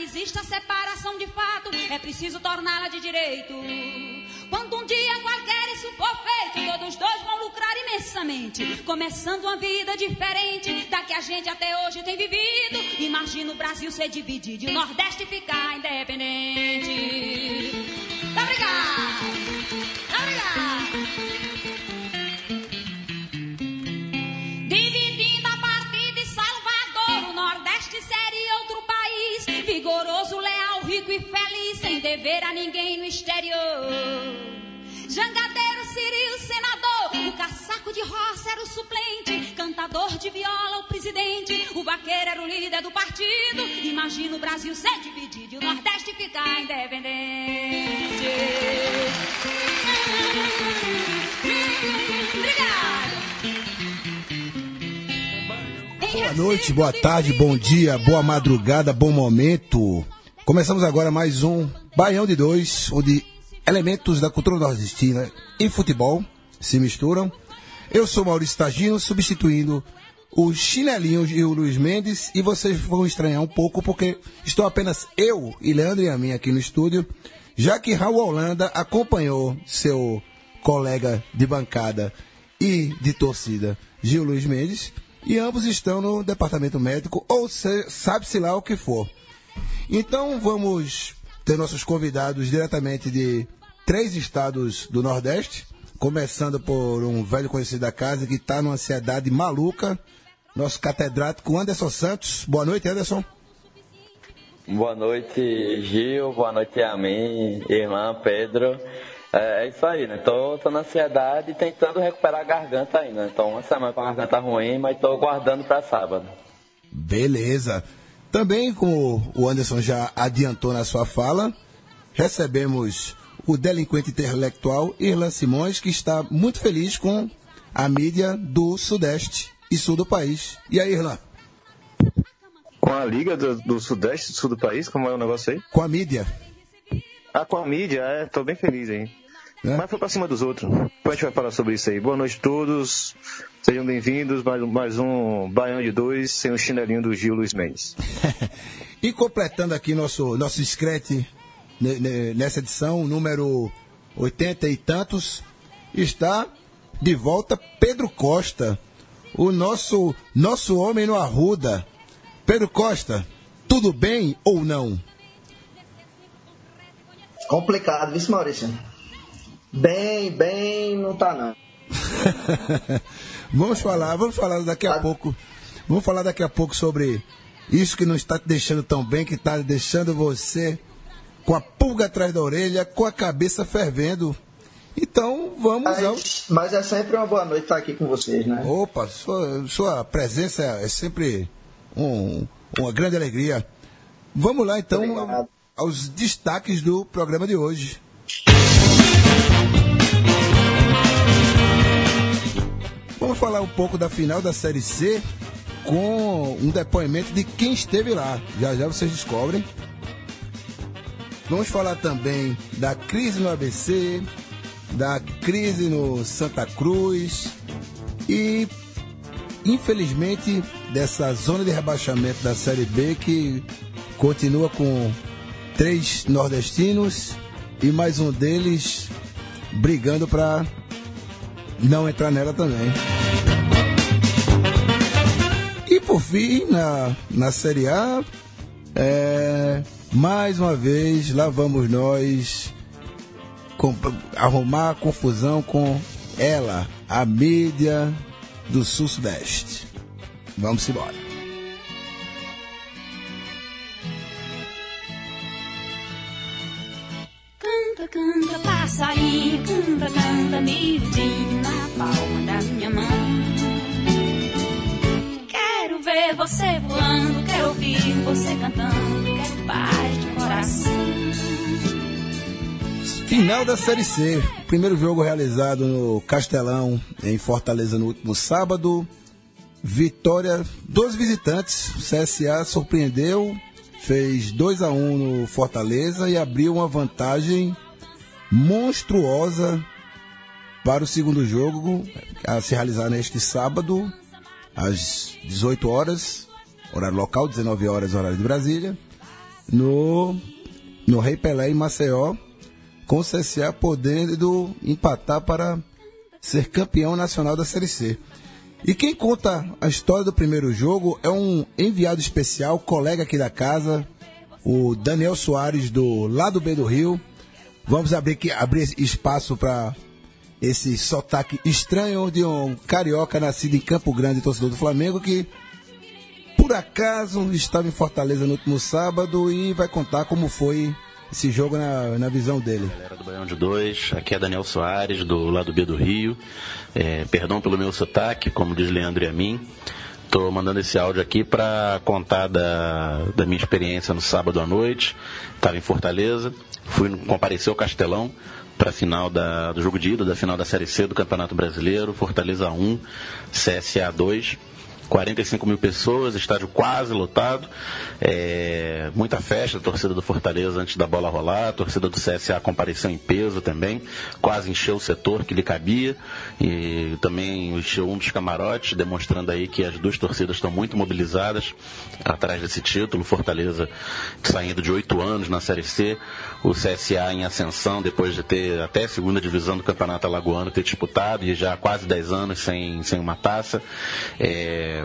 que existe a separação de fato, é preciso torná-la de direito. Quando um dia qualquer isso for feito, todos dois vão lucrar imensamente, começando uma vida diferente da que a gente até hoje tem vivido. Imagina o Brasil ser dividido e o Nordeste ficar independente. Feliz, sem dever a ninguém no exterior. Jangadeiro seria o senador, o caçaco de roça era o suplente, cantador de viola o presidente, o vaqueiro era o líder do partido. Imagina o Brasil ser dividido e o Nordeste ficar independente. Obrigada. Boa noite, boa tarde, bom dia, boa madrugada, bom momento. Começamos agora mais um Baião de Dois, onde elementos da cultura nordestina e futebol se misturam. Eu sou Maurício Tagino, substituindo o chinelinho e o Luiz Mendes, e vocês vão estranhar um pouco porque estou apenas eu e Leandro e a mim aqui no estúdio, já que Raul Holanda acompanhou seu colega de bancada e de torcida, Gil Luiz Mendes, e ambos estão no departamento médico, ou se- sabe-se lá o que for. Então vamos ter nossos convidados diretamente de três estados do Nordeste, começando por um velho conhecido da casa que está numa ansiedade maluca, nosso catedrático Anderson Santos. Boa noite, Anderson. Boa noite, Gil. Boa noite a mim, irmã, Pedro. É, é isso aí, né? Tô, tô na ansiedade tentando recuperar a garganta ainda. Então, uma semana com a garganta ruim, mas tô guardando para sábado. Beleza. Também, como o Anderson já adiantou na sua fala, recebemos o delinquente intelectual Irlan Simões, que está muito feliz com a mídia do Sudeste e Sul do país. E aí, Irlan? Com a Liga do, do Sudeste, do Sul do país, como é o negócio aí? Com a mídia? Ah, com a mídia, é, tô bem feliz aí. Né? Mas foi pra cima dos outros. Depois a gente vai falar sobre isso aí. Boa noite a todos. Sejam bem-vindos. Mais, mais um Baião de Dois, sem o chinelinho do Gil Luiz Mendes. E completando aqui nosso, nosso ne- nessa edição, número 80 e tantos, está de volta Pedro Costa, o nosso, nosso homem no Arruda. Pedro Costa, tudo bem ou não? Complicado, viu, Maurício? Bem, bem, não tá não. vamos falar, vamos falar daqui a pouco. Vamos falar daqui a pouco sobre isso que não está te deixando tão bem, que está deixando você com a pulga atrás da orelha, com a cabeça fervendo. Então, vamos ao. Mas, mas é sempre uma boa noite estar aqui com vocês, né? Opa, sua, sua presença é sempre um- uma grande alegria. Vamos lá então Obrigado. aos destaques do programa de hoje. Vamos falar um pouco da final da Série C com um depoimento de quem esteve lá. Já já vocês descobrem. Vamos falar também da crise no ABC, da crise no Santa Cruz e, infelizmente, dessa zona de rebaixamento da Série B que continua com três nordestinos e mais um deles brigando para não entrar nela também. E por fim, na, na Série A, é, mais uma vez, lá vamos nós com- arrumar confusão com ela, a mídia do Sul-Sudeste. Vamos embora. Passarinho canta, canta miudinho na palma da minha mão. Quero ver você voando, quero ouvir você cantando, quero paz de coração. Final da Série C. Primeiro jogo realizado no Castelão, em Fortaleza, no último sábado. Vitória dos visitantes. O CSA surpreendeu, fez 2 a 1 no Fortaleza e abriu uma vantagem monstruosa para o segundo jogo a se realizar neste sábado, às 18 horas, horário local, 19 horas, horário de Brasília, no, no Rei Pelé em Maceió, com o CSA podendo empatar para ser campeão nacional da Série C. E quem conta a história do primeiro jogo é um enviado especial, colega aqui da casa, o Daniel Soares, do lado B do Rio. Vamos abrir, aqui, abrir espaço para esse sotaque estranho de um carioca nascido em Campo Grande, torcedor do Flamengo, que por acaso estava em Fortaleza no último sábado e vai contar como foi esse jogo na, na visão dele. Galera do Baião de Dois, aqui é Daniel Soares, do lado B do Rio. É, perdão pelo meu sotaque, como diz Leandro e a mim. Estou mandando esse áudio aqui para contar da, da minha experiência no sábado à noite. Estava em Fortaleza, fui comparecer ao Castelão para a final da, do jogo de ida, da final da Série C do Campeonato Brasileiro, Fortaleza 1, CSA 2. 45 mil pessoas, estádio quase lotado, é, muita festa, a torcida do Fortaleza antes da bola rolar, a torcida do CSA compareceu em peso também, quase encheu o setor que lhe cabia e também encheu um dos camarotes, demonstrando aí que as duas torcidas estão muito mobilizadas atrás desse título. Fortaleza saindo de oito anos na Série C, o CSA em ascensão depois de ter até a segunda divisão do Campeonato Alagoano ter disputado e já há quase 10 anos sem, sem uma taça. É,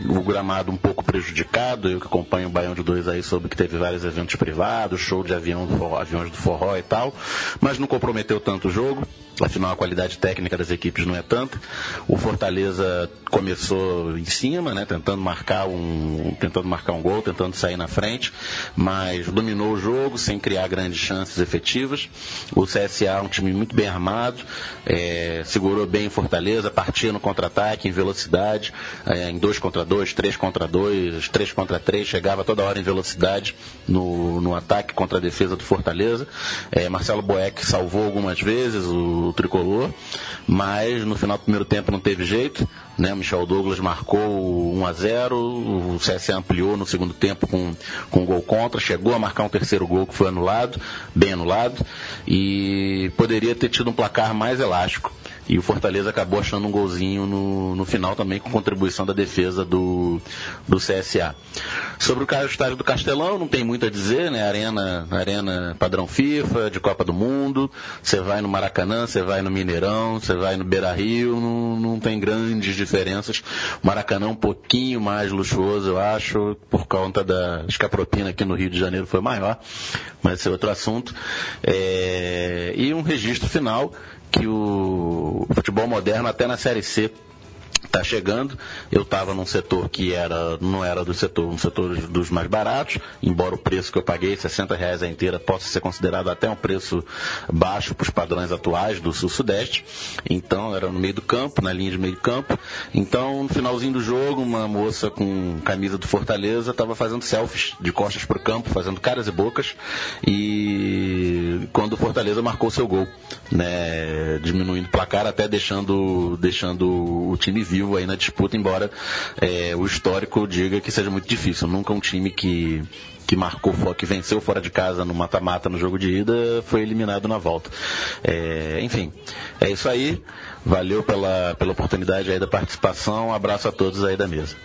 o gramado um pouco prejudicado, eu que acompanho o Baião de Dois aí soube que teve vários eventos privados, show de avião aviões do forró e tal, mas não comprometeu tanto o jogo afinal a qualidade técnica das equipes não é tanta. O Fortaleza começou em cima, né, tentando marcar um, tentando marcar um gol, tentando sair na frente, mas dominou o jogo sem criar grandes chances efetivas. O CSA um time muito bem armado, é, segurou bem o Fortaleza, partia no contra-ataque, em velocidade, é, em 2 contra 2, 3 contra 2, 3 contra 3, chegava toda hora em velocidade no, no ataque contra a defesa do Fortaleza. É, Marcelo Boeck salvou algumas vezes, o o tricolor, mas no final do primeiro tempo não teve jeito. Né? Michel Douglas marcou 1 a 0 o CSA ampliou no segundo tempo com, com um gol contra, chegou a marcar um terceiro gol que foi anulado, bem anulado, e poderia ter tido um placar mais elástico. E o Fortaleza acabou achando um golzinho no, no final também com contribuição da defesa do, do CSA. Sobre o estádio do Castelão, não tem muito a dizer, né? Arena, arena padrão FIFA, de Copa do Mundo. Você vai no Maracanã, você vai no Mineirão, você vai no Beira Rio, não, não tem grandes diferenças. Maracanã é um pouquinho mais luxuoso, eu acho, por conta da escapropina aqui no Rio de Janeiro foi maior, mas esse é outro assunto. É... E um registro final que o futebol moderno, até na Série C, está chegando. Eu estava num setor que era, não era do setor, um setor dos mais baratos, embora o preço que eu paguei, 60 reais a inteira, possa ser considerado até um preço baixo para os padrões atuais do sul-sudeste. Então, era no meio do campo, na linha de meio campo. Então, no finalzinho do jogo, uma moça com camisa do Fortaleza estava fazendo selfies de costas para o campo, fazendo caras e bocas. E quando o Fortaleza marcou seu gol, né, diminuindo o placar, até deixando, deixando o time vivo aí na disputa, embora é, o histórico diga que seja muito difícil. Nunca um time que que marcou, que venceu fora de casa no mata-mata no jogo de ida, foi eliminado na volta. É, enfim, é isso aí. Valeu pela, pela oportunidade aí da participação. Um abraço a todos aí da mesa.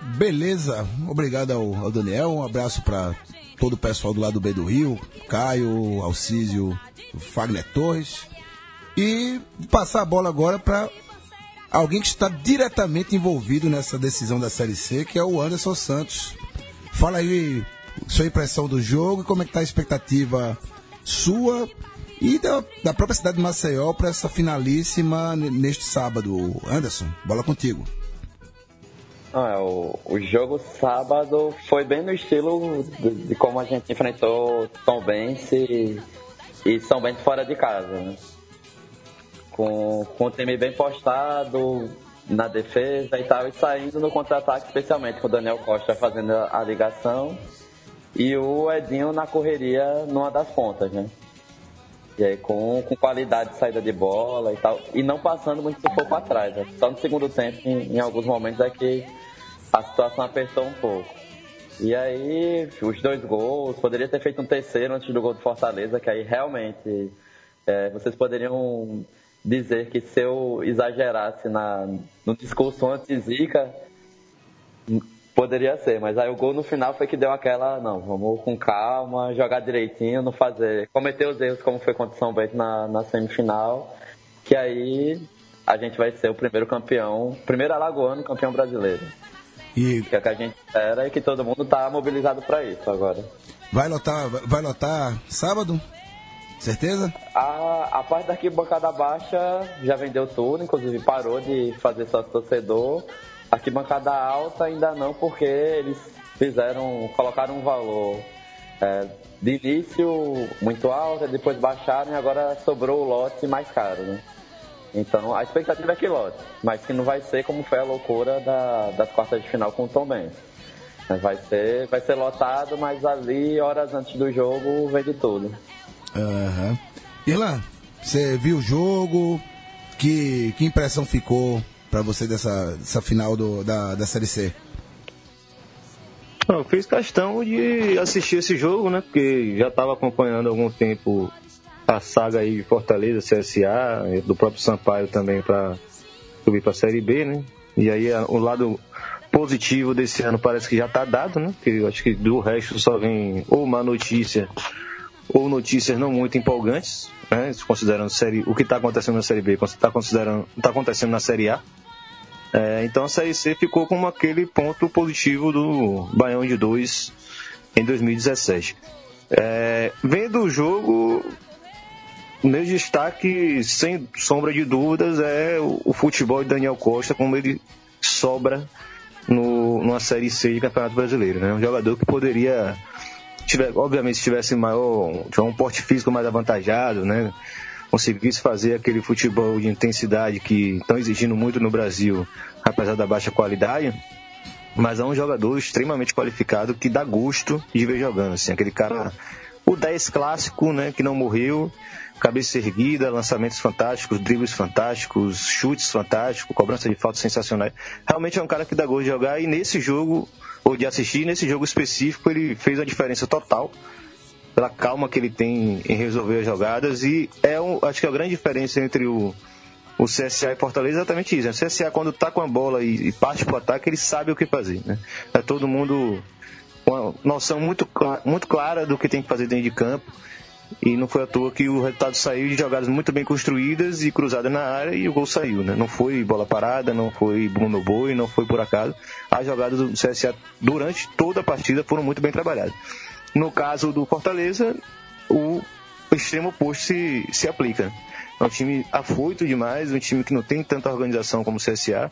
Beleza, obrigado ao, ao Daniel. Um abraço para todo o pessoal do lado B do Rio, Caio, Alcísio, Fagner Torres. E passar a bola agora para alguém que está diretamente envolvido nessa decisão da Série C, que é o Anderson Santos. Fala aí sua impressão do jogo e como é que está a expectativa sua e da, da própria cidade de Maceió para essa finalíssima neste sábado. Anderson, bola contigo. Ah, o, o jogo sábado foi bem no estilo de, de como a gente enfrentou Tom Bense e São Bento fora de casa, né? Com, com o time bem postado na defesa e tal, e saindo no contra-ataque, especialmente com o Daniel Costa fazendo a, ligação e o Edinho na correria numa das pontas, né? E aí com, com qualidade de saída de bola e tal, e não passando muito sufoco para trás. Né? Só no segundo tempo, em, em alguns momentos, é que a situação apertou um pouco. E aí, os dois gols, poderia ter feito um terceiro antes do gol do Fortaleza, que aí realmente é, vocês poderiam dizer que se eu exagerasse na, no discurso anti-Zica, poderia ser, mas aí o gol no final foi que deu aquela, não, vamos com calma, jogar direitinho, não fazer, cometer os erros como foi contra o São Bento na, na semifinal, que aí a gente vai ser o primeiro campeão, primeiro alagoano campeão brasileiro. E que é o que a gente espera e que todo mundo está mobilizado para isso agora. Vai lotar, vai lotar sábado? Certeza? A, a parte da arquibancada baixa já vendeu tudo, inclusive parou de fazer sócio torcedor. Arquibancada alta ainda não, porque eles fizeram, colocaram um valor é, de início muito alto, depois baixaram e agora sobrou o lote mais caro, né? Então a expectativa é que lote, mas que não vai ser como foi a loucura da, das quartas de final com o Tom Benz. Vai ser, vai ser lotado, mas ali, horas antes do jogo, vende tudo. Uhum. Irlan, você viu o jogo? Que, que impressão ficou para você dessa, dessa final do, da, da Série C? Eu fiz questão de assistir esse jogo, né? Porque já estava acompanhando há algum tempo a saga aí de Fortaleza, CSA, do próprio Sampaio também para subir para a Série B, né? E aí o lado positivo desse ano parece que já está dado, né? Porque eu acho que do resto só vem ou uma notícia ou notícias não muito empolgantes, né? Considerando série, o que está acontecendo na Série B, está está acontecendo na Série A. É, então a Série C ficou como aquele ponto positivo do Baião de 2 em 2017. É, vendo o jogo, meu destaque, sem sombra de dúvidas, é o, o futebol de Daniel Costa, como ele sobra no, numa Série C de Campeonato Brasileiro. Né? Um jogador que poderia, tiver, obviamente, se tivesse maior, tiver um porte físico mais avantajado, né? conseguisse fazer aquele futebol de intensidade que estão exigindo muito no Brasil, apesar da baixa qualidade, mas é um jogador extremamente qualificado que dá gosto de ver jogando, assim, aquele cara, o 10 clássico, né, que não morreu, cabeça erguida, lançamentos fantásticos, dribles fantásticos, chutes fantásticos, cobrança de falta sensacionais. Realmente é um cara que dá gosto de jogar e nesse jogo, ou de assistir, nesse jogo específico, ele fez a diferença total pela calma que ele tem em resolver as jogadas e é um, acho que a grande diferença entre o, o CSA e Fortaleza é exatamente isso. Né? O CSA, quando está com a bola e, e parte para o ataque, ele sabe o que fazer. Né? É todo mundo com uma noção muito, muito clara do que tem que fazer dentro de campo. E não foi à toa que o resultado saiu de jogadas muito bem construídas e cruzadas na área e o gol saiu, né? Não foi bola parada, não foi bunda boi, não foi por acaso. As jogadas do CSA durante toda a partida foram muito bem trabalhadas. No caso do Fortaleza, o extremo oposto se, se aplica. É um time afoito demais, um time que não tem tanta organização como o CSA.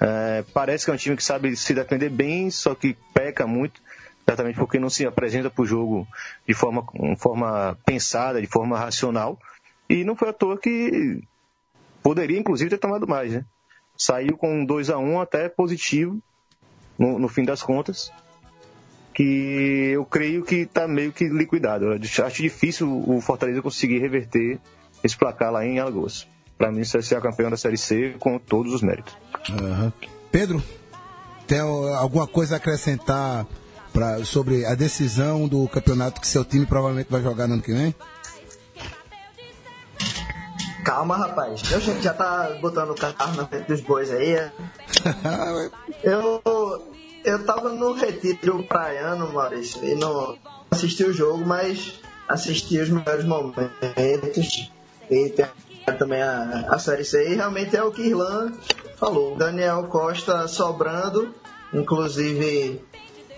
É, parece que é um time que sabe se defender bem, só que peca muito, exatamente porque não se apresenta para o jogo de forma, forma pensada, de forma racional. E não foi à toa que poderia, inclusive, ter tomado mais. Né? Saiu com 2 a 1 um até positivo, no, no fim das contas que eu creio que está meio que liquidado. Eu acho difícil o Fortaleza conseguir reverter esse placar lá em Alagoas. Para mim, isso ser campeão da Série C com todos os méritos. Uhum. Pedro, tem alguma coisa a acrescentar pra, sobre a decisão do campeonato que seu time provavelmente vai jogar no ano que vem? Calma, rapaz. Eu já tá botando o carro na frente dos bois aí. eu, eu tava no retiro praiano, Maurício, e não assisti o jogo, mas assisti os melhores momentos. E tem também a, a Série C. E realmente é o que Irlan falou. Daniel Costa sobrando, inclusive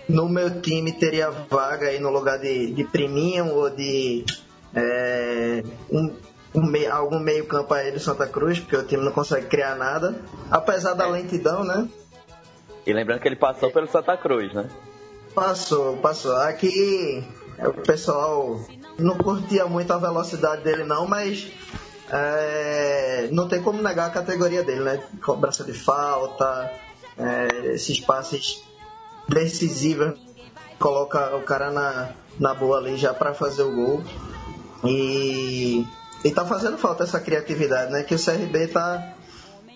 no meu time teria vaga aí no lugar de, de Priminho ou de é, um, um algum meio campo aí do Santa Cruz, porque o time não consegue criar nada. Apesar da lentidão, né? E lembrando que ele passou pelo Santa Cruz, né? Passou, passou. Aqui é o pessoal não curtia muito a velocidade dele não, mas é, não tem como negar a categoria dele, né? Cobrança de falta, é, esses passes decisivos, coloca o cara na, na boa ali já para fazer o gol. E, e tá fazendo falta essa criatividade, né? Que o CRB tá,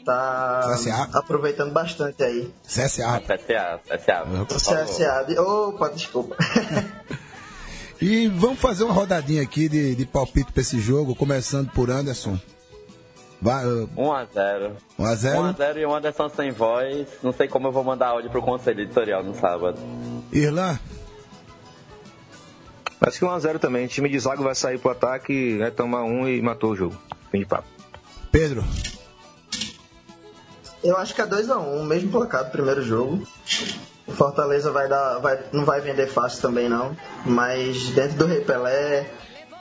tá CSA? aproveitando bastante aí. CSA. CSA, CSA. CSA. Opa, desculpa. E vamos fazer uma rodadinha aqui de, de palpite pra esse jogo, começando por Anderson. Vai, uh, 1x0. 1x0. 1x0 e o Anderson sem voz. Não sei como eu vou mandar áudio pro conselho editorial no sábado. Irlan, Acho que 1x0 também. O time de Zago vai sair pro ataque, vai tomar um e matou o jogo. Fim de papo. Pedro, Eu acho que é 2x1, mesmo placar do primeiro jogo. O Fortaleza vai dar, vai, não vai vender fácil também não, mas dentro do Rei Pelé,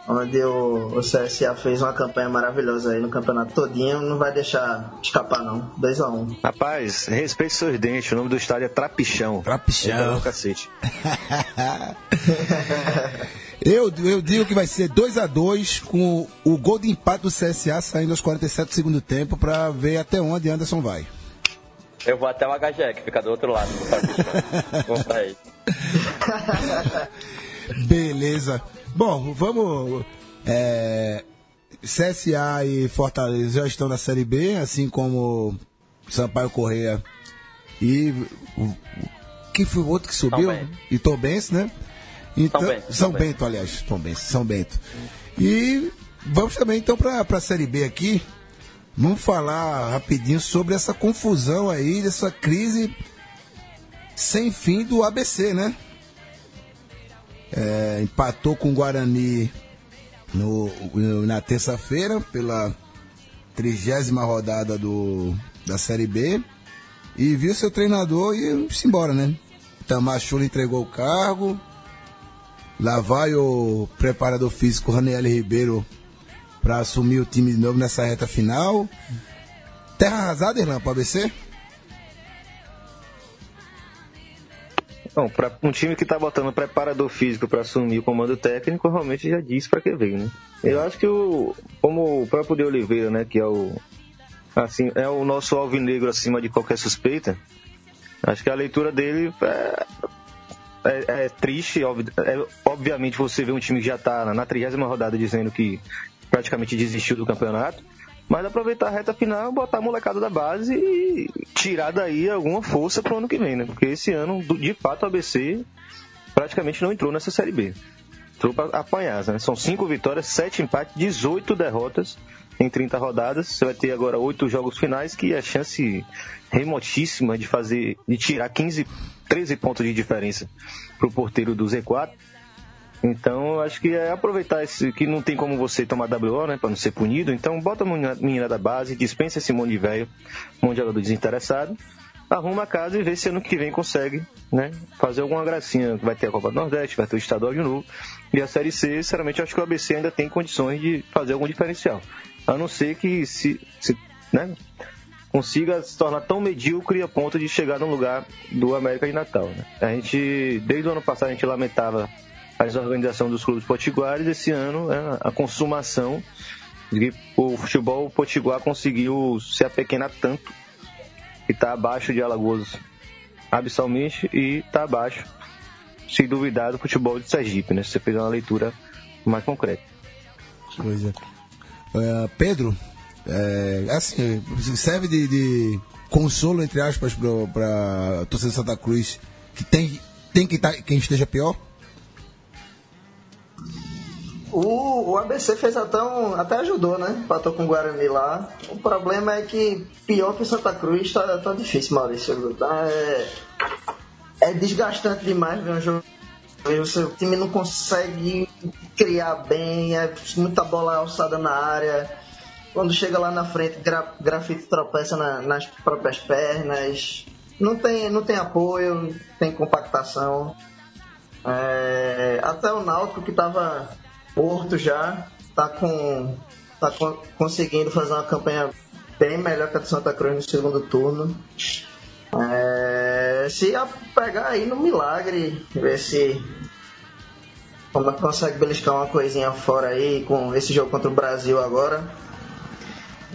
onde o, o CSA fez uma campanha maravilhosa aí no campeonato todinho, não vai deixar escapar não. 2x1. Rapaz, respeite seus dentes. O nome do estádio é Trapichão. Trapichão. É cacete. eu, eu digo que vai ser 2x2 com o gol de empate do CSA saindo aos 47 do segundo tempo pra ver até onde Anderson vai. Eu vou até o HGE, que fica do outro lado. Vou pra aí. Beleza. Bom, vamos. é, CSA e Fortaleza já estão na Série B, assim como Sampaio Correia e. o- Quem foi o outro que subiu? E Tombense, né? Então, São Bento, São Bento, aliás. Tombense, São Bento. E vamos também então para a Série B aqui. Vamos falar rapidinho sobre essa confusão aí, dessa crise sem fim do ABC, né? É, empatou com o Guarani no, na terça-feira pela trigésima rodada do, da Série B e viu seu treinador ir-se embora, né? Tamachula entregou o cargo, lá vai o preparador físico Raniel Ribeiro para assumir o time de novo nessa reta final. Terra arrasada, Irlanda, para ABC? Bom, para um time que tá botando preparador físico para assumir o comando técnico, realmente já disse para que veio, né? Eu acho que o como o próprio de Oliveira, né, que é o assim, é o nosso alvinegro acima de qualquer suspeita. Acho que a leitura dele é, é- é triste, obvi- é- obviamente você vê um time que já tá na- na trigésima rodada dizendo que praticamente desistiu do campeonato, mas aproveitar a reta final, botar a molecada da base e tirar daí alguma força pro ano que vem, né? Porque esse ano, de fato, o ABC praticamente não entrou nessa Série B. Entrou para apanhar, né? São cinco vitórias, sete empates, 18 derrotas em 30 rodadas. Você vai ter agora oito jogos finais, que é a chance remotíssima de fazer, de tirar 15, 13 pontos de diferença pro porteiro do Z4. Então, acho que é aproveitar esse que não tem como você tomar WO, né, para não ser punido. Então, bota a menina- da base, dispensa esse monte de velho, monte de jogador desinteressado, arruma a casa e vê se ano que vem consegue, né, fazer alguma gracinha. Vai ter a Copa do Nordeste, vai ter o Estadual de novo. E a Série C, sinceramente, acho que o ABC ainda tem condições de fazer algum diferencial. A não ser que se, se né, consiga se tornar tão medíocre a ponto de chegar no lugar do América de Natal. Né? A gente, desde o ano passado, a gente lamentava a desorganização dos clubes potiguares. Esse ano, é a consumação de que o futebol potiguar conseguiu se apequenar tanto que está abaixo de Alagoas abissalmente e está abaixo, se duvidar, do futebol de Sergipe. Né? Você fez uma leitura mais concreta. Pois é. É, Pedro, é, assim, serve de, de consolo, entre aspas, para a torcida de Santa Cruz, que tem, tem que tá, quem esteja pior? O, o ABC fez até um. até ajudou, né? Empatou com o Guarani lá. O problema é que pior que o Santa Cruz tá, tá difícil, Maurício. Tá, é, é desgastante demais ver um jogo. O seu time não consegue criar bem, é muita bola alçada na área. Quando chega lá na frente, gra, grafite tropeça na- nas próprias pernas. Não tem, não tem apoio, tem compactação. É, até o Náutico que estava morto já, tá com tá con- conseguindo fazer uma campanha bem melhor que a do Santa Cruz no segundo turno. É, se pegar aí no milagre, ver se como é que consegue beliscar uma coisinha fora aí com esse jogo contra o Brasil agora.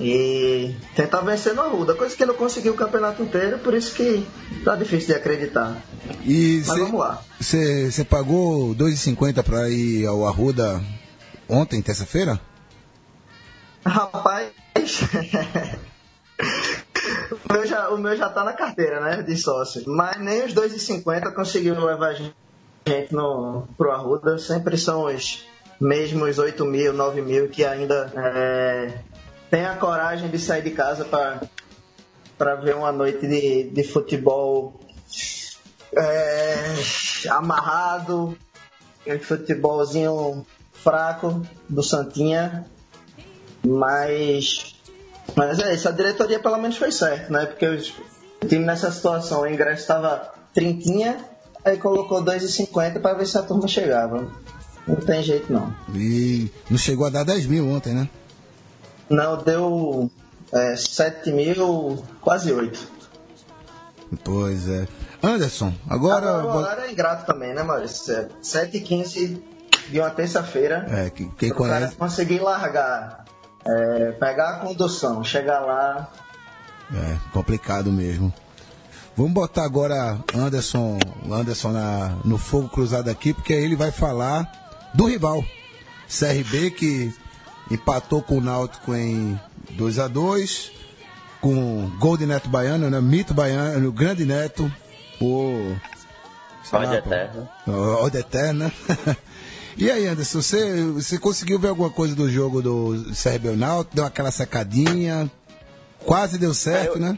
E tentar vencer no Arruda, coisa que não conseguiu o campeonato inteiro, por isso que tá difícil de acreditar. E Mas cê- vamos lá. Você você pagou 2,50 para ir ao Arruda ontem, terça-feira? Rapaz, o, meu já, o meu já tá na carteira, né, de sócio. Mas nem os 2,50 conseguiram levar a gente no, pro Arruda. Sempre são os mesmos 8 mil, 9 mil que ainda é, tem a coragem de sair de casa para ver uma noite de, de futebol é, amarrado, aquele futebolzinho fraco do Santinha. Mas, mas é isso, a diretoria pelo menos foi certo, né? Porque o time nessa situação, o ingresso estava trintinha, aí colocou 2,50 para ver se a turma chegava. Não tem jeito não. E não chegou a dar 10 mil ontem, né? Não, deu é, 7 mil, quase 8. Pois é. Anderson, agora. Agora, o horário é ingrato também, né, Maurício? 7 e 15 de uma terça-feira. É, que- quem cara conhece. conseguir largar, é, pegar a condução, chegar lá, É, complicado mesmo. Vamos botar agora Anderson, Anderson na, no fogo cruzado aqui, porque ele vai falar do rival. CRB que empatou com o Náutico em 2 a 2 com gol de Neto Baiano, né? Mito Baiano, o grande Neto, o. eterno. Ó, Ódio eterno, né? E aí, Anderson, você, você conseguiu ver alguma coisa do jogo do CRB Náutico? Deu aquela secadinha? Quase deu certo, Eu- né?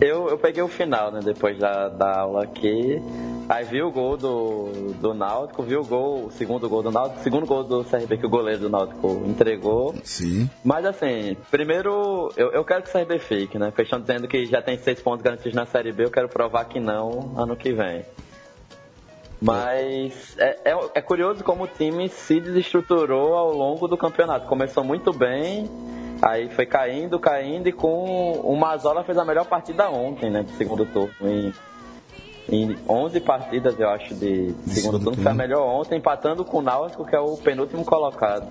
Eu, eu peguei o final, né, depois da, da aula aqui. Aí vi o gol do, do Náutico, vi o gol, o segundo gol do Náutico, o segundo gol do CRB que o goleiro do Náutico entregou. Sim. Mas assim, primeiro, eu, eu quero que o CRB fique, né? Estão dizendo que já tem seis pontos garantidos na Série B, eu quero provar que não ano que vem. Mas é, é, é curioso como o time se desestruturou ao longo do campeonato. Começou muito bem, aí foi caindo, caindo, e com o Mazola fez a melhor partida ontem, né? De segundo turno. Em, em 11 partidas, eu acho, de segundo segundo turno, foi a melhor ontem, empatando com o Náutico, que é o penúltimo colocado.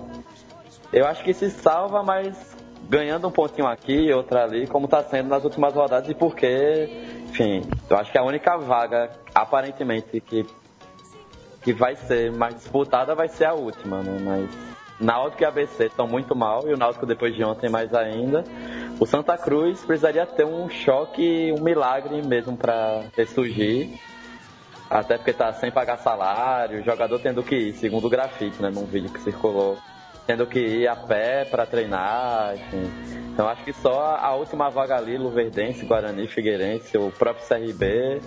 Eu acho que se salva, mas ganhando um pontinho aqui outra ali, como está sendo nas últimas rodadas, e porque, enfim, eu acho que a única vaga, aparentemente, que, que vai ser mais disputada vai ser a última, né? Mas Náutico e ABC estão muito mal, e o Náutico depois de ontem mais ainda. O Santa Cruz precisaria ter um choque, um milagre mesmo para ressurgir. Até porque tá sem pagar salário, o jogador tendo que ir, segundo o grafite, né, num vídeo que circulou, tendo que ir a pé para treinar, enfim. Então acho que só a última vaga ali, Luverdense, Guarani, Figueirense, o próprio CRB,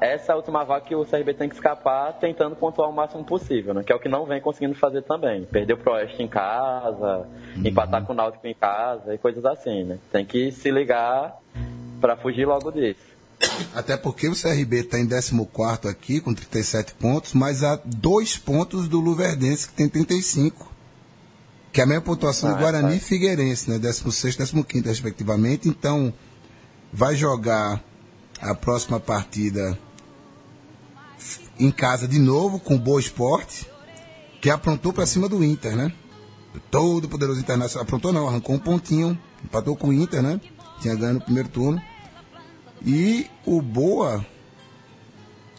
essa é a última vaga que o CRB tem que escapar tentando pontuar o máximo possível, né? Que é o que não vem conseguindo fazer também. Perder pro Oeste em casa, empatar com o Náutico em casa e coisas assim, né? Tem que se ligar para fugir logo disso. Até porque o CRB está em 14 aqui, com 37 pontos, mas há dois pontos do Luverdense, que tem 35. Que é a mesma pontuação Ah, do é, Guarani tá. e Figueirense, né? 16 e 15, respectivamente. Então, vai jogar a próxima partida em casa de novo, com o Boa Esporte, que aprontou para cima do Inter, né? Todo poderoso internacional. Aprontou não, arrancou um pontinho, empatou com o Inter, né? Tinha ganho no primeiro turno. E o Boa,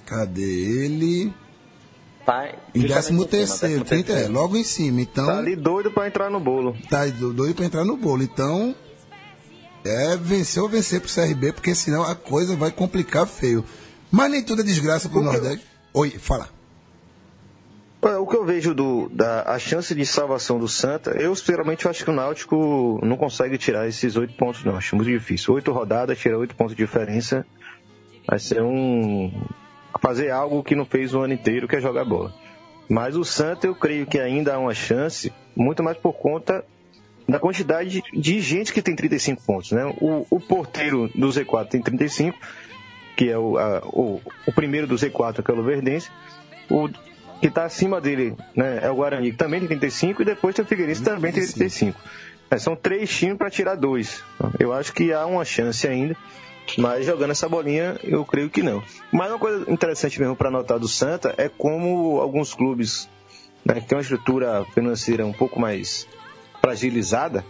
cadê ele? Tá Em justamente 13 cima, terceiro, 13º. 30, é, logo em cima. Então, Tá ali doido pra entrar no bolo. tá doido pra entrar no bolo. Então, é vencer ou vencer pro CRB, porque senão a coisa vai complicar feio. Mas nem tudo é desgraça pro O que eu- Nordeste. Oi, fala. O que eu vejo do, da a chance de salvação do Santa, eu sinceramente acho que o Náutico não consegue tirar esses oito pontos, não. Acho muito difícil. Oito rodadas, tirar oito pontos de diferença, vai ser um. fazer algo que não fez o ano inteiro, que é jogar bola. Mas o Santa, eu creio que ainda há uma chance, muito mais por conta da quantidade de, gente que tem 35 pontos. Né? O, o porteiro do Z4 tem 35, que é o, a- o, o primeiro do Z4, que é o Luverdense. O que está acima dele né, é o Guarani, que também tem 35, e depois tem o Figueirense, que também tem 35. É, são três times para tirar dois. Eu acho que há uma chance ainda. Mas jogando essa bolinha, eu creio que não. Mas uma coisa interessante mesmo para notar do Santa é como alguns clubes né, que têm uma estrutura financeira um pouco mais fragilizada,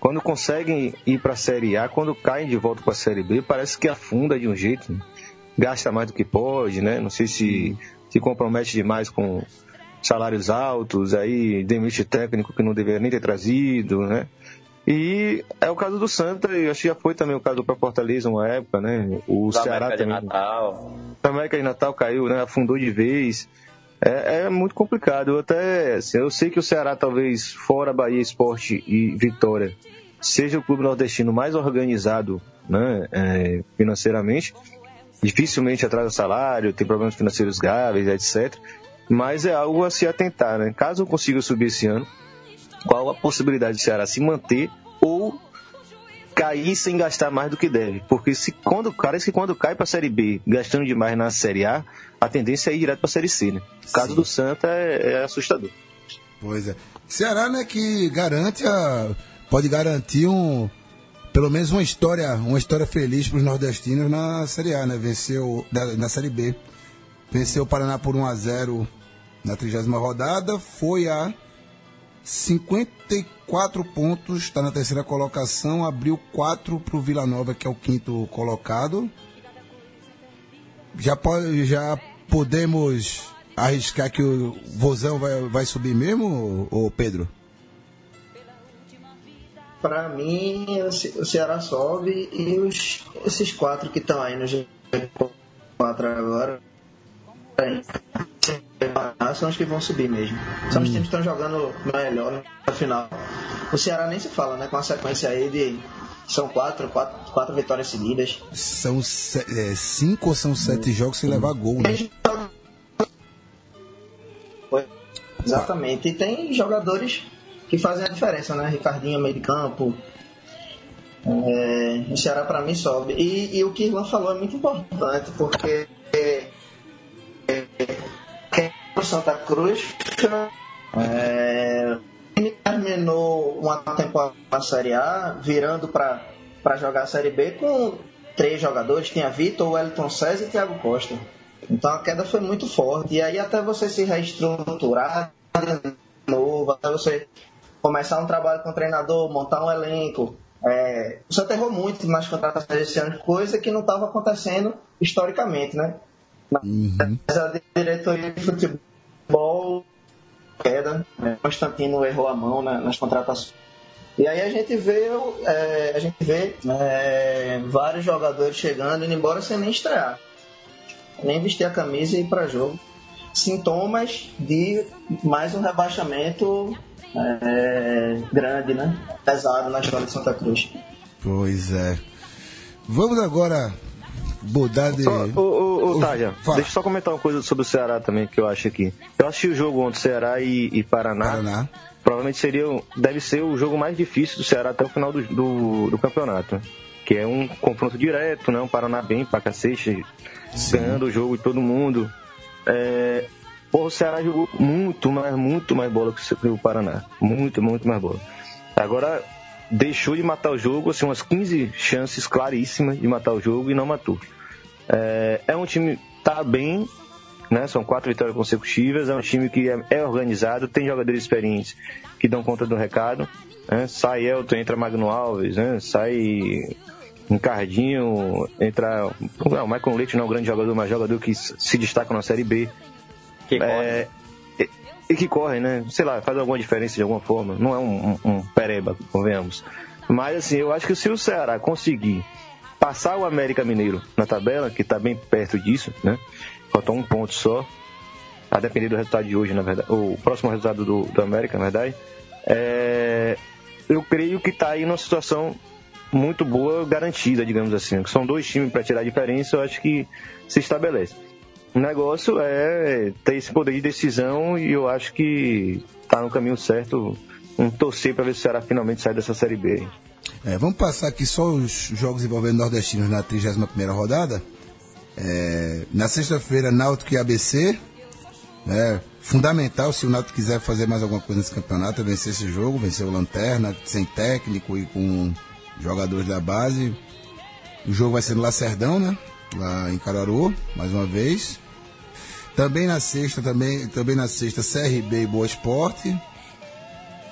quando conseguem ir para a Série A, quando caem de volta para a Série B, parece que afunda de um jeito, né? gasta mais do que pode, né? Não sei se se compromete demais com salários altos, aí demite técnico que não deveria nem ter trazido, né? E é o caso do Santa, e acho que já foi também o caso do Fortaleza uma época, né? O Da Ceará América de também. Natal. O América de Natal caiu, né? Afundou de vez. É, é muito complicado. Eu até, assim, eu sei que o Ceará talvez fora Bahia Esporte e Vitória seja o clube nordestino mais organizado, né? é, financeiramente. Dificilmente atrasa salário, tem problemas financeiros graves, etc. Mas é algo a se atentar, né? Caso consiga subir esse ano, qual a possibilidade do Ceará se manter ou cair sem gastar mais do que deve. Porque se quando, parece que quando cai para a Série B gastando demais na Série A, a tendência é ir direto para a Série C. Né? O caso Sim. do Santa é, é assustador. Pois é. Ceará, né, que garante a. Pode garantir um. Pelo menos uma história, uma história feliz para os nordestinos na Série A, né? Venceu. Na, na Série B. Venceu o Paraná por 1 a 0 na 30 rodada. Foi a 54 pontos, está na terceira colocação. Abriu 4 para o Vila Nova, que é o quinto colocado. Já, pode, já podemos arriscar que o Vozão vai, vai subir mesmo, ô Pedro? Pra mim, o Ceará sobe e os, esses quatro que estão aí no G4 agora são os que vão subir mesmo. São os times que estão jogando melhor no final. O Ceará nem se fala, né? Com a sequência aí de. São quatro, quatro, quatro vitórias seguidas. São se- é, cinco ou são sete jogos sem levar gol, né? Exatamente. E tem jogadores que fazem a diferença, né? Ricardinho, meio de campo. É, o Ceará para mim sobe. E, e o que Ilan falou é muito importante, porque o Santa Cruz é, terminou uma temporada na Série A, virando para jogar a Série B com três jogadores, tinha Vitor, Wellington César e Thiago Costa. Então a queda foi muito forte. E aí até você se reestruturar de novo, até você começar um trabalho com o treinador, montar um elenco. É, isso aterrou muito nas contratações desse ano, coisa que não estava acontecendo historicamente, né? Mas a diretoria de futebol queda, né? Constantino errou a mão na- nas contratações. E aí a gente vê, é, a gente vê é, vários jogadores chegando, indo embora sem nem estrear, nem vestir a camisa e ir para jogo. Sintomas de mais um rebaixamento é, grande, né? Pesado na história de Santa Cruz. Pois é. Vamos agora mudar de. Ô, ô, Taja, deixa eu só comentar uma coisa sobre o Ceará também, que eu acho aqui. Eu assisti o jogo ontem, Ceará e, e Paraná. Paraná. Provavelmente seria, deve ser o jogo mais difícil do Ceará até o final do, do, do campeonato. Que é um confronto direto, né? Um Paraná bem pra cacete, ganhando o jogo de todo mundo. É, porra, o Ceará jogou muito mais, muito mais bola que o Paraná. Muito, muito mais bola. Agora, deixou de matar o jogo, assim, umas 15 chances claríssimas de matar o jogo e não matou. É, é um time que tá bem, né? São quatro vitórias consecutivas. É um time que é, é organizado, tem jogadores experientes que dão conta do recado. Né? Sai Elton, entra Magno Alves, né? sai Ricardinho, entra. Não, o Michael Leite não é um grande jogador, mas jogador que se destaca na Série B. Que corre. É, e, e que corre, né? Sei lá, faz alguma diferença de alguma forma. Não é um, um, um pereba, convenhamos. Mas assim, eu acho que se o Ceará conseguir passar o América Mineiro na tabela, que está bem perto disso, né? Falta um ponto só, a depender do resultado de hoje, na verdade, o próximo resultado do, do América, na verdade, é, eu creio que está aí numa situação muito boa, garantida, digamos assim. São dois times para tirar a diferença, eu acho que se estabelece. O negócio é ter esse poder de decisão e eu acho que está no caminho certo. Um torcer para ver se o Ceará finalmente sai dessa Série B. É, vamos passar aqui só os jogos envolvendo nordestinos na 31 rodada. É, na sexta-feira, Náutico e ABC. É, fundamental se o Náutico quiser fazer mais alguma coisa nesse campeonato, é vencer esse jogo, vencer o Lanterna, sem técnico e com jogadores da base. O jogo vai ser no Lacerdão, né? Lá em Caruaru, mais uma vez. Também na sexta, também, também na sexta, CRB e Boa Esporte.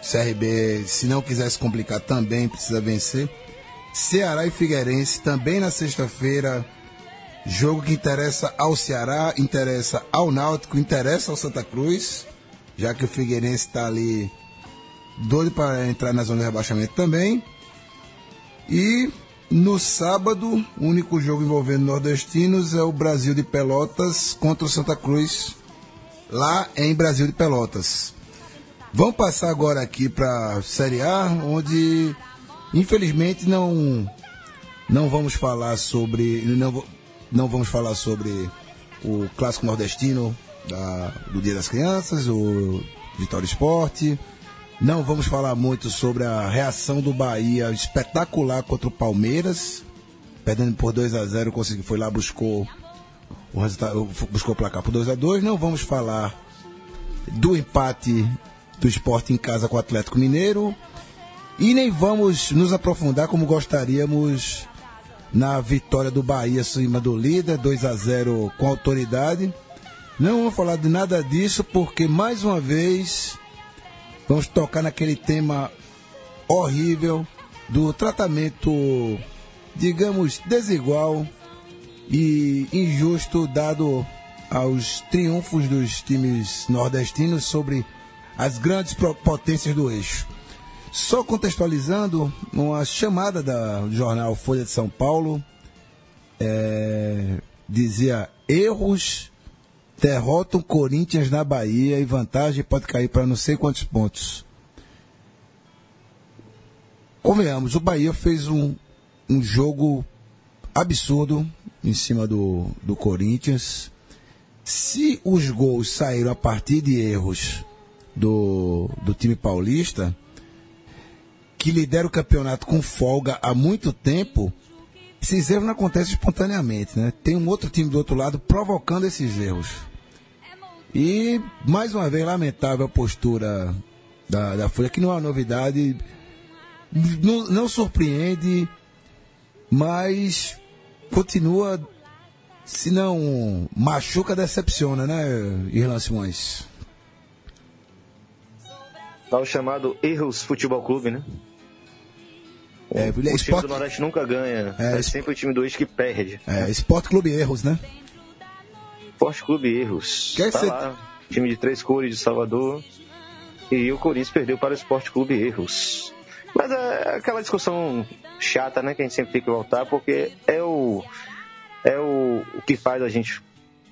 CRB, se não quiser se complicar, também precisa vencer. Ceará e Figueirense, também na sexta-feira. Jogo que interessa ao Ceará, interessa ao Náutico, interessa ao Santa Cruz, já que o Figueirense está ali doido para entrar na zona de rebaixamento também. E no sábado, o único jogo envolvendo nordestinos é o Brasil de Pelotas contra o Santa Cruz, lá em Brasil de Pelotas. Vamos passar agora aqui para Série A, onde infelizmente não não vamos falar sobre não, não vamos falar sobre o clássico nordestino da, do Dia das Crianças, o Vitória Esporte. Não vamos falar muito sobre a reação do Bahia espetacular contra o Palmeiras, perdendo por 2 a 0 conseguiu foi lá buscou o resultado, buscou o placar por 2 a 2. Não vamos falar do empate do esporte em casa com o Atlético Mineiro. E nem vamos nos aprofundar como gostaríamos na vitória do Bahia acima do líder, 2 a 0 com autoridade. Não vamos falar de nada disso porque mais uma vez vamos tocar naquele tema horrível do tratamento, digamos, desigual e injusto dado aos triunfos dos times nordestinos sobre as grandes potências do eixo. Só contextualizando, uma chamada do jornal Folha de São Paulo é, dizia: erros derrotam Corinthians na Bahia e vantagem pode cair para não sei quantos pontos. Convenhamos, o Bahia fez um, um jogo absurdo em cima do, do Corinthians. Se os gols saíram a partir de erros do, do time paulista, que lidera o campeonato com folga há muito tempo, esses erros não acontecem espontaneamente, né? Tem um outro time do outro lado provocando esses erros. E, mais uma vez, lamentável a postura da, da Folha, que não é uma novidade, não, não surpreende, mas continua, se não machuca, decepciona, né, Irlan Simões? Tá o chamado Erros Futebol Clube, né? É, o esporte... time do Nordeste nunca ganha. É, é sempre o time do Eixo que perde. É, Esporte Clube Erros, né? Esporte Clube Erros. Quer tá ser... lá, time de três cores de Salvador. E o Corinthians perdeu para o Esporte Clube Erros. Mas é aquela discussão chata, né? Que a gente sempre tem que voltar, porque é o, é o, o que faz a gente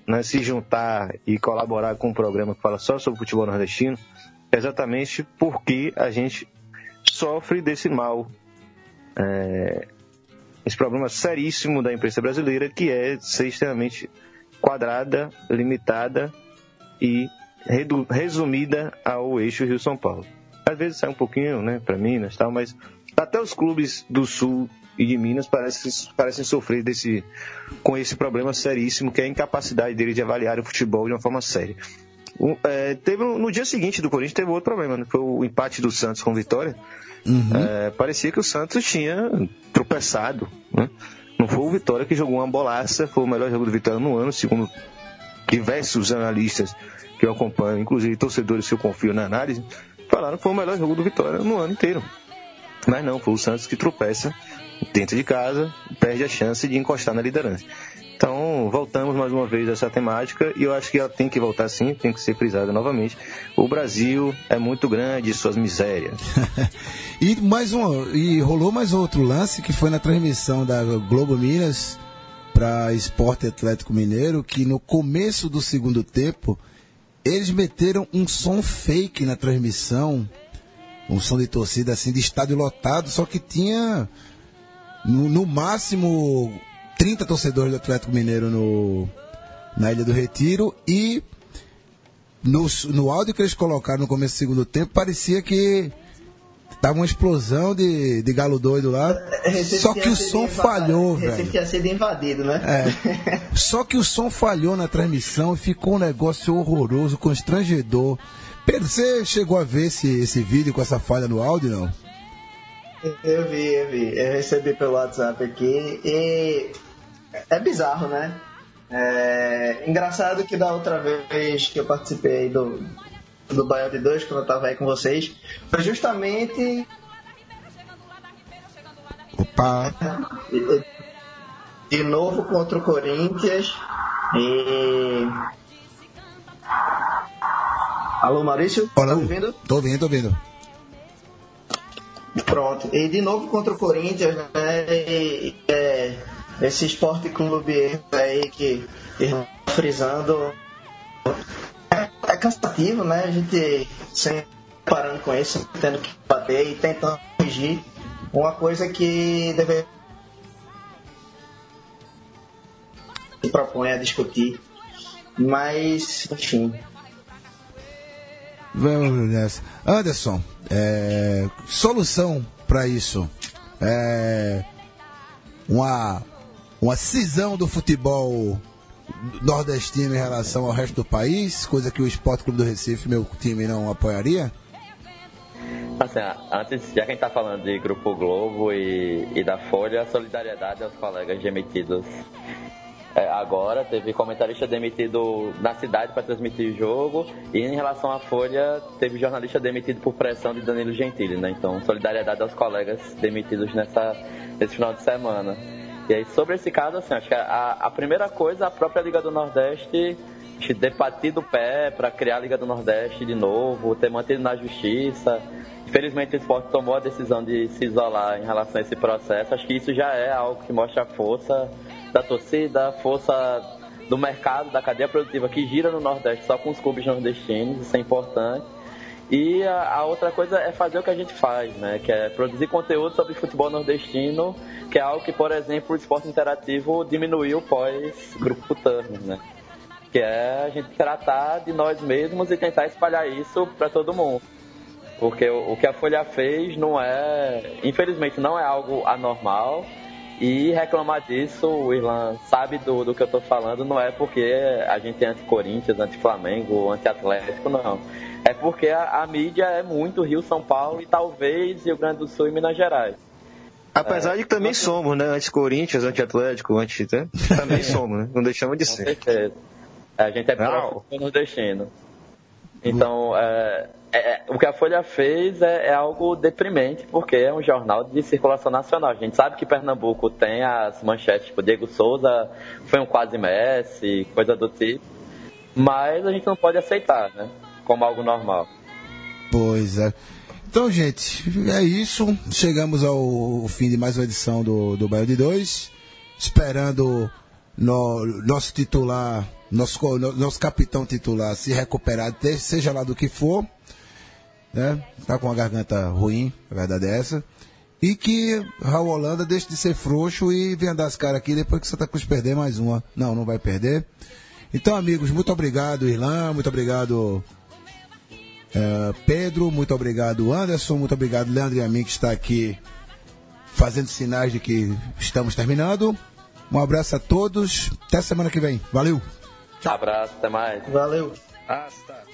né, se juntar e colaborar com um programa que fala só sobre futebol nordestino exatamente porque a gente sofre desse mal. É, esse problema seríssimo da imprensa brasileira, que é ser extremamente quadrada, limitada e resumida ao eixo Rio-São Paulo. Às vezes sai um pouquinho né, para Minas tal, mas até os clubes do Sul e de Minas parecem, parecem sofrer desse, com esse problema seríssimo, que é a incapacidade dele de avaliar o futebol de uma forma séria. Um, é, teve no dia seguinte do Corinthians teve outro problema, né? foi o empate do Santos com Vitória. Uhum. É, parecia que o Santos tinha tropeçado. Né? Não foi o Vitória que jogou uma bolaça, foi o melhor jogo do Vitória no ano, segundo diversos analistas que eu acompanho, inclusive torcedores que eu confio na análise, falaram que foi o melhor jogo do Vitória no ano inteiro. Mas não, foi o Santos que tropeça dentro de casa, perde a chance de encostar na liderança. Então, voltamos mais uma vez a essa temática e eu acho que ela tem que voltar sim, tem que ser frisada novamente. O Brasil é muito grande, suas misérias. e mais um, e rolou mais outro lance que foi na transmissão da Globo Minas para Esporte Atlético Mineiro, que no começo do segundo tempo eles meteram um som fake na transmissão, um som de torcida assim de estádio lotado, só que tinha no, no máximo 30 torcedores do Atlético Mineiro no, na Ilha do Retiro e no, no áudio que eles colocaram no começo do segundo tempo parecia que tava uma explosão de, de galo doido lá. Recife só que o som invadido, falhou, velho. tinha sido invadido, né? É. Só que o som falhou na transmissão e ficou um negócio horroroso, constrangedor. Pedro, você chegou a ver esse, esse vídeo com essa falha no áudio, não? Eu vi, eu vi. Eu recebi pelo WhatsApp aqui e é bizarro, né? É engraçado que da outra vez que eu participei do, do Baião de Dois, quando eu tava aí com vocês, foi justamente. Opa! De novo contra o Corinthians e. Alô, Maurício? Olá, Tá ouvindo? Tô ouvindo, tô ouvindo. Pronto. E de novo contra o Corinthians, né? E, é, esse esporte clube aí que frisando é, é cansativo, né? A gente sempre parando com isso, tendo que bater e tentando corrigir uma coisa que deve se propõe a discutir. Mas, enfim, Vamos nessa. Anderson, é, solução para isso. É, uma, uma cisão do futebol nordestino em relação ao resto do país, coisa que o Esporte Clube do Recife, meu time, não apoiaria? Assim, antes, já que a gente tá falando de Grupo Globo e, e da Folha, solidariedade aos colegas demitidos é, agora. Teve comentarista demitido na cidade para transmitir o jogo. E em relação à Folha, teve jornalista demitido por pressão de Danilo Gentili, né? Então, solidariedade aos colegas demitidos nessa, nesse final de semana. E aí, sobre esse caso, assim, acho que a, a primeira coisa, a própria Liga do Nordeste ter batido o pé para criar a Liga do Nordeste de novo, ter mantido na justiça. Infelizmente o esporte tomou a decisão de se isolar em relação a esse processo. Acho que isso já é algo que mostra a força da torcida, a força do mercado, da cadeia produtiva que gira no Nordeste só com os clubes nordestinos, isso é importante. E a, a, outra coisa é fazer o que a gente faz, né? Que é produzir conteúdo sobre futebol nordestino, que é algo que, por exemplo, o esporte interativo diminuiu pós Grupo Turner, né? Que é a gente tratar de nós mesmos e tentar espalhar isso para todo mundo. Porque o, o que a Folha fez não é, infelizmente, não é algo anormal. E reclamar disso, o Irlan sabe do, do que eu tô falando, não é porque a gente é anti-Corinthians, anti-Flamengo, anti-Atlético, não. É porque a, a, mídia é muito Rio, São Paulo e talvez Rio Grande do Sul e Minas Gerais. Apesar é, de que também somos, né? Anti-Corinthians, anti-Atlético, anti... Né? Também somos, né? Não deixamos de Com ser. certeza. A gente é pro nordestino. Então, é, é, o que a Folha fez é, é, algo deprimente, porque é um jornal de circulação nacional. A gente sabe que Pernambuco tem as manchetes, tipo, Diego Souza foi um quase Messi, coisa do tipo. Mas a gente não pode aceitar, né? Como algo normal. Pois é. Então, gente, é isso. Chegamos ao fim de mais uma edição do, do Bairro de Dois. Esperando no, nosso titular nosso, nosso capitão titular se recuperar, seja lá do que for, né? Tá com a garganta ruim, a verdade é essa. E que Raul Holanda deixe de ser frouxo e venha dar as caras aqui depois que Santa Cruz perder mais uma. Não, não vai perder. Então, amigos, muito obrigado, Irlan, muito obrigado, uh, Pedro, muito obrigado, Anderson, muito obrigado, Leandro e a mim que está aqui fazendo sinais de que estamos terminando. Um abraço a todos, até semana que vem. Valeu! Abraço, até mais. Valeu. Hasta.